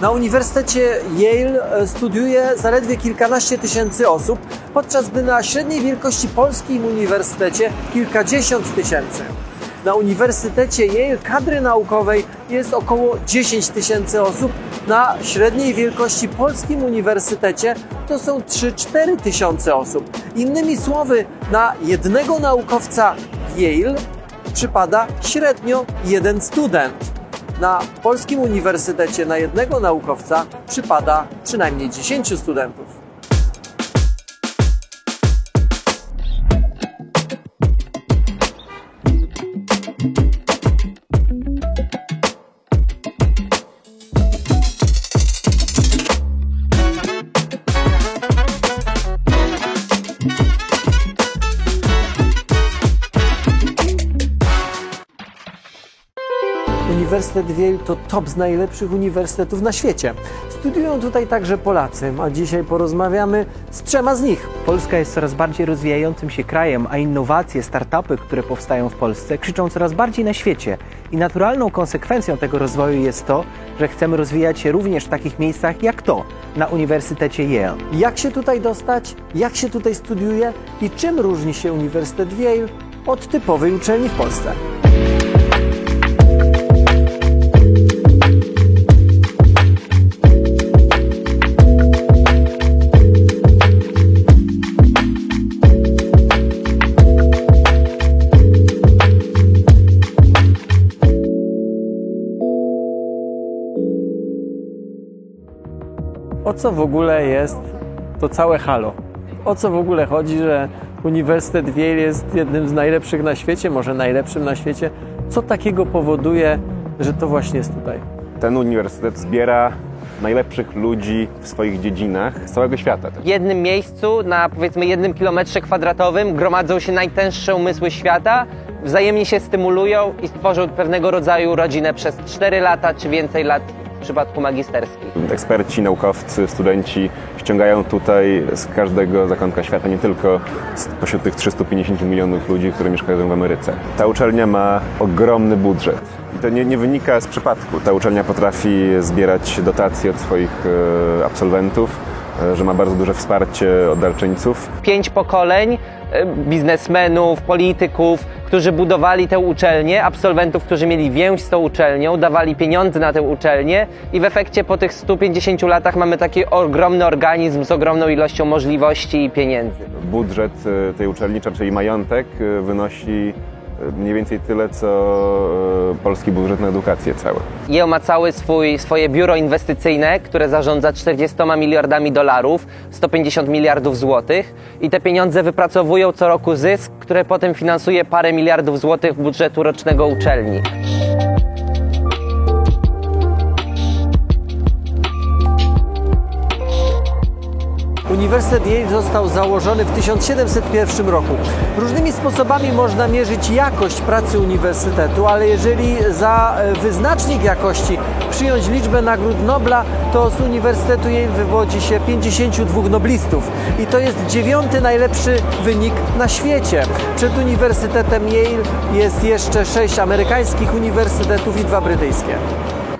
Na Uniwersytecie Yale e, studiuje zaledwie kilkanaście tysięcy osób, podczas gdy na średniej wielkości polskim uniwersytecie kilkadziesiąt tysięcy. Na Uniwersytecie Yale kadry naukowej jest około 10 tysięcy osób. Na średniej wielkości polskim uniwersytecie to są 3-4 tysiące osób. Innymi słowy, na jednego naukowca Yale przypada średnio jeden student. Na polskim uniwersytecie na jednego naukowca przypada przynajmniej 10 studentów. Uniwersytet Yale to top z najlepszych uniwersytetów na świecie. Studiują tutaj także Polacy, a dzisiaj porozmawiamy z trzema z nich. Polska jest coraz bardziej rozwijającym się krajem, a innowacje, startupy, które powstają w Polsce, krzyczą coraz bardziej na świecie. I naturalną konsekwencją tego rozwoju jest to, że chcemy rozwijać się również w takich miejscach jak to, na Uniwersytecie Yale. Jak się tutaj dostać, jak się tutaj studiuje i czym różni się Uniwersytet Yale od typowej uczelni w Polsce? O co w ogóle jest to całe halo? O co w ogóle chodzi, że Uniwersytet Yale jest jednym z najlepszych na świecie, może najlepszym na świecie? Co takiego powoduje, że to właśnie jest tutaj? Ten uniwersytet zbiera najlepszych ludzi w swoich dziedzinach z całego świata. W jednym miejscu, na powiedzmy jednym kilometrze kwadratowym, gromadzą się najtęższe umysły świata, wzajemnie się stymulują i tworzą pewnego rodzaju rodzinę przez 4 lata czy więcej lat w przypadku magisterskich. Eksperci, naukowcy, studenci ściągają tutaj z każdego zakątka świata, nie tylko spośród tych 350 milionów ludzi, które mieszkają w Ameryce. Ta uczelnia ma ogromny budżet. I to nie, nie wynika z przypadku. Ta uczelnia potrafi zbierać dotacje od swoich e, absolwentów, że ma bardzo duże wsparcie od darczyńców. Pięć pokoleń e, biznesmenów, polityków, którzy budowali tę uczelnię, absolwentów, którzy mieli więź z tą uczelnią, dawali pieniądze na tę uczelnię i w efekcie po tych 150 latach mamy taki ogromny organizm z ogromną ilością możliwości i pieniędzy. Budżet e, tej uczelni, czy raczej majątek, e, wynosi e, mniej więcej tyle, co e, polski budżet na edukację cały. Yale ma cały swój, swoje biuro inwestycyjne, które zarządza 40 miliardami dolarów, 150 miliardów złotych i te pieniądze wypracowują co roku zysk, które potem finansuje parę miliardów złotych budżetu rocznego uczelni. Uniwersytet Yale został założony w 1701 roku. Różnymi sposobami można mierzyć jakość pracy uniwersytetu, ale jeżeli za e, wyznacznik jakości przyjąć liczbę nagród Nobla, to z Uniwersytetu Yale wywodzi się 52 noblistów. I to jest dziewiąty najlepszy wynik na świecie. Przed Uniwersytetem Yale jest jeszcze sześć amerykańskich uniwersytetów i dwa brytyjskie.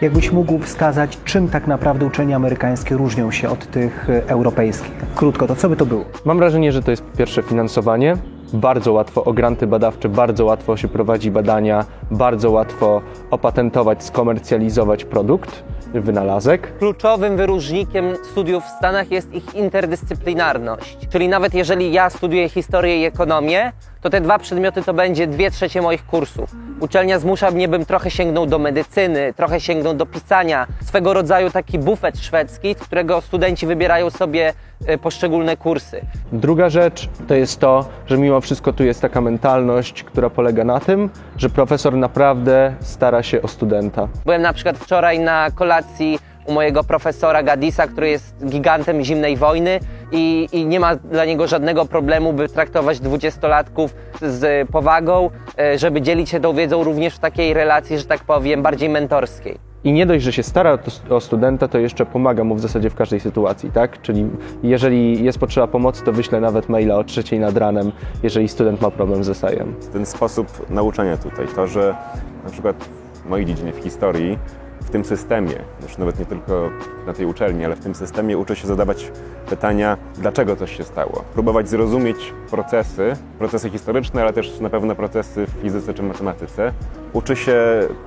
Jakbyś mógł wskazać, czym tak naprawdę uczelnie amerykańskie różnią się od tych e, europejskich? Krótko, to co by to było? Mam wrażenie, że to jest po pierwsze finansowanie. Bardzo łatwo o granty badawcze, bardzo łatwo się prowadzi badania, bardzo łatwo opatentować, skomercjalizować produkt, wynalazek. Kluczowym wyróżnikiem studiów w Stanach jest ich interdyscyplinarność. Czyli nawet jeżeli ja studiuję historię i ekonomię, to te dwa przedmioty to będzie dwie trzecie moich kursów. Uczelnia zmusza mnie, bym trochę sięgnął do medycyny, trochę sięgnął do pisania. Swego rodzaju taki bufet szwedzki, z którego studenci wybierają sobie y, poszczególne kursy. Druga rzecz to jest to, że mimo wszystko tu jest taka mentalność, która polega na tym, że profesor naprawdę stara się o studenta. Byłem na przykład wczoraj na kolacji u mojego profesora Gadisa, który jest gigantem zimnej wojny i, i nie ma dla niego żadnego problemu, by traktować dwudziestolatków z powagą, e, żeby dzielić się tą wiedzą również w takiej relacji, że tak powiem, bardziej mentorskiej. I nie dość, że się stara o studenta, to jeszcze pomaga mu w zasadzie w każdej sytuacji, tak? Czyli jeżeli jest potrzeba pomocy, to wyślę nawet maila o trzeciej nad ranem, jeżeli student ma problem z esejem. Ten sposób nauczania tutaj, to, że na przykład w mojej dziedzinie, w historii, w tym systemie, już nawet nie tylko na tej uczelni, ale w tym systemie uczy się zadawać pytania, dlaczego coś się stało. Próbować zrozumieć procesy, procesy historyczne, ale też na pewno procesy w fizyce czy matematyce. Uczy się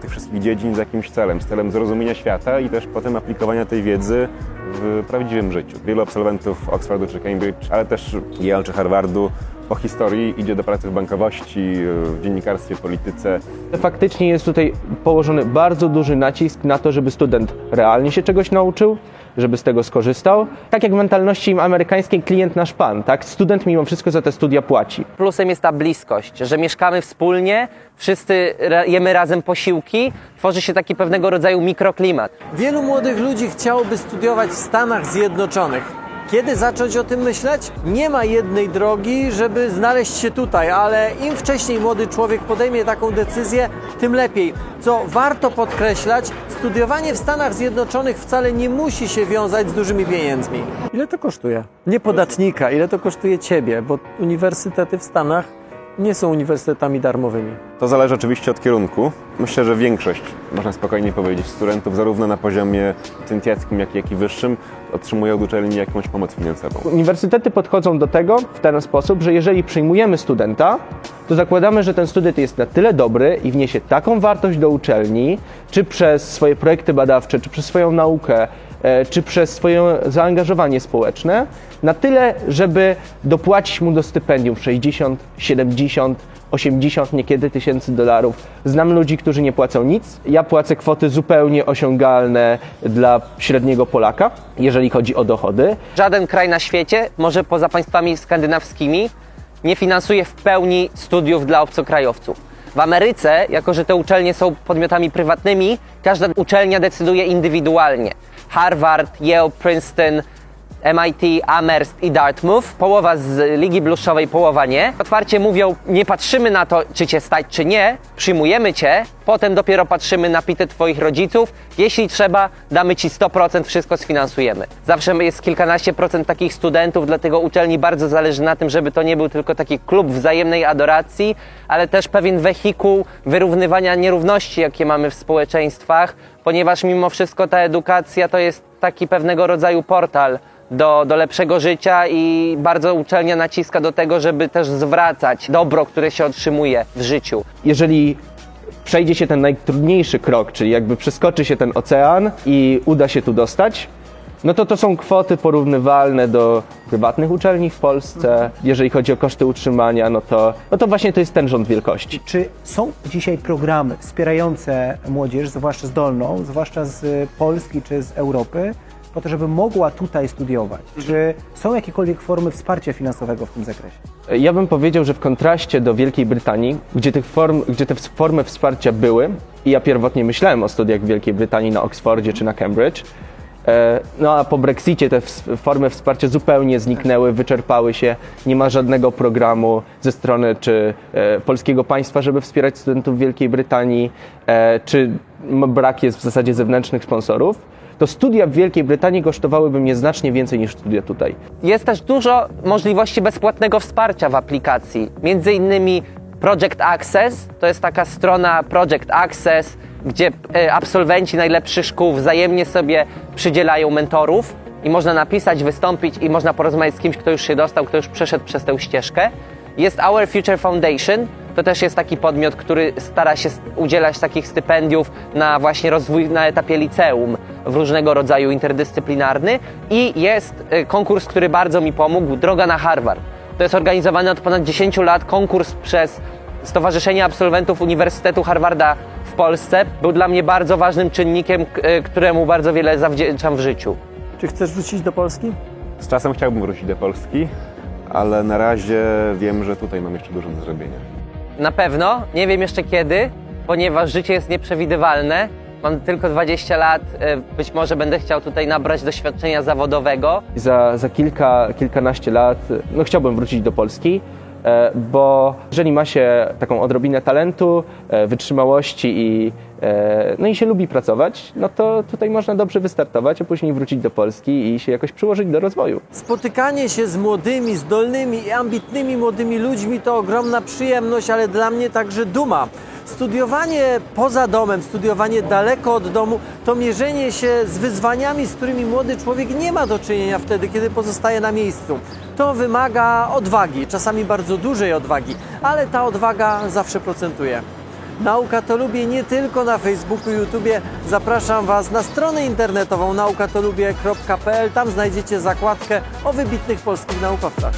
tych wszystkich dziedzin z jakimś celem, z celem zrozumienia świata i też potem aplikowania tej wiedzy w prawdziwym życiu. Wielu absolwentów Oxfordu czy Cambridge, ale też Yale czy Harvardu po historii idzie do pracy w bankowości, w dziennikarstwie, polityce. Faktycznie jest tutaj położony bardzo duży nacisk na to, żeby student realnie się czegoś nauczył, żeby z tego skorzystał. Tak jak w mentalności amerykańskiej klient nasz pan, tak? Student mimo wszystko za te studia płaci. Plusem jest ta bliskość, że mieszkamy wspólnie, wszyscy jemy razem posiłki, tworzy się taki pewnego rodzaju mikroklimat. Wielu młodych ludzi chciałoby studiować w Stanach Zjednoczonych. Kiedy zacząć o tym myśleć? Nie ma jednej drogi, żeby znaleźć się tutaj, ale im wcześniej młody człowiek podejmie taką decyzję, tym lepiej. Co warto podkreślać, studiowanie w Stanach Zjednoczonych wcale nie musi się wiązać z dużymi pieniędzmi. Ile to kosztuje? Nie podatnika, ile to kosztuje ciebie, bo uniwersytety w Stanach nie są uniwersytetami darmowymi. To zależy oczywiście od kierunku. Myślę, że większość, można spokojnie powiedzieć, studentów zarówno na poziomie licencjackim, jak, jak i wyższym otrzymuje od uczelni jakąś pomoc finansową. Uniwersytety podchodzą do tego w ten sposób, że jeżeli przyjmujemy studenta, to zakładamy, że ten student jest na tyle dobry i wniesie taką wartość do uczelni, czy przez swoje projekty badawcze, czy przez swoją naukę, czy przez swoje zaangażowanie społeczne, na tyle, żeby dopłacić mu do stypendium 60, 70, 80 niekiedy tysięcy dolarów. Znam ludzi, którzy nie płacą nic. Ja płacę kwoty zupełnie osiągalne dla średniego Polaka, jeżeli chodzi o dochody. Żaden kraj na świecie, może poza państwami skandynawskimi, nie finansuje w pełni studiów dla obcokrajowców. W Ameryce, jako że te uczelnie są podmiotami prywatnymi, każda uczelnia decyduje indywidualnie. Harvard, Yale, Princeton, MIT, Amherst i Dartmouth. Połowa z Ligi Bluszowej, połowa nie. Otwarcie mówią, nie patrzymy na to, czy cię stać, czy nie. Przyjmujemy cię, potem dopiero patrzymy na pity twoich rodziców. Jeśli trzeba, damy ci 100%, wszystko sfinansujemy. Zawsze jest kilkanaście procent takich studentów, dlatego uczelni bardzo zależy na tym, żeby to nie był tylko taki klub wzajemnej adoracji, ale też pewien wehikuł wyrównywania nierówności, jakie mamy w społeczeństwach, ponieważ mimo wszystko ta edukacja to jest taki pewnego rodzaju portal do, do lepszego życia i bardzo uczelnia naciska do tego, żeby też zwracać dobro, które się otrzymuje w życiu. jeżeli przejdzie się ten najtrudniejszy krok, czyli jakby przeskoczy się ten ocean i uda się tu dostać, no to to są kwoty porównywalne do prywatnych uczelni w Polsce. Jeżeli chodzi o koszty utrzymania, no to, no to właśnie to jest ten rząd wielkości. Czy są dzisiaj programy wspierające młodzież, zwłaszcza zdolną, zwłaszcza z Polski czy z Europy, po to, żeby mogła tutaj studiować? Czy są jakiekolwiek formy wsparcia finansowego w tym zakresie? Ja bym powiedział, że w kontraście do Wielkiej Brytanii, gdzie, tych form, gdzie te formy wsparcia były, i ja pierwotnie myślałem o studiach w Wielkiej Brytanii na Oxfordzie czy na Cambridge, e, no a po Brexicie te formy wsparcia zupełnie zniknęły, wyczerpały się, nie ma żadnego programu ze strony czy e, polskiego państwa, żeby wspierać studentów Wielkiej Brytanii, e, czy brak jest w zasadzie zewnętrznych sponsorów, to studia w Wielkiej Brytanii kosztowałyby mnie znacznie więcej niż studia tutaj. Jest też dużo możliwości bezpłatnego wsparcia w aplikacji. Między innymi Project Access, to jest taka strona Project Access, gdzie e, absolwenci najlepszych szkół wzajemnie sobie przydzielają mentorów i można napisać, wystąpić i można porozmawiać z kimś, kto już się dostał, kto już przeszedł przez tę ścieżkę. Jest Our Future Foundation, to też jest taki podmiot, który stara się udzielać takich stypendiów na właśnie rozwój na etapie liceum w różnego rodzaju interdyscyplinarny i jest y, konkurs, który bardzo mi pomógł, Droga na Harvard. To jest organizowany od ponad 10 lat konkurs przez Stowarzyszenie Absolwentów Uniwersytetu Harvarda w Polsce. Był dla mnie bardzo ważnym czynnikiem, y, któremu bardzo wiele zawdzięczam w życiu. Czy chcesz wrócić do Polski? Z czasem chciałbym wrócić do Polski, ale na razie wiem, że tutaj mam jeszcze dużo do zrobienia. Na pewno, nie wiem jeszcze kiedy, ponieważ życie jest nieprzewidywalne. Mam tylko 20 lat, y, być może będę chciał tutaj nabrać doświadczenia zawodowego. za, za kilka, kilkanaście lat no, chciałbym wrócić do Polski, e, bo jeżeli ma się taką odrobinę talentu, wytrzymałości i, no i się lubi pracować, no to tutaj można dobrze wystartować, a później wrócić do Polski i się jakoś przyłożyć do rozwoju. Spotykanie się z młodymi, zdolnymi i ambitnymi młodymi ludźmi to ogromna przyjemność, ale dla mnie także duma. Studiowanie poza domem, studiowanie daleko od domu to mierzenie się z wyzwaniami, z którymi młody człowiek nie ma do czynienia wtedy, kiedy pozostaje na miejscu. To wymaga odwagi, czasami bardzo dużej odwagi, ale ta odwaga zawsze procentuje. Nauka to lubię nie tylko na Facebooku, YouTubie. Zapraszam Was na stronę internetową naukatolubie.pl. Tam znajdziecie zakładkę o wybitnych polskich naukowcach.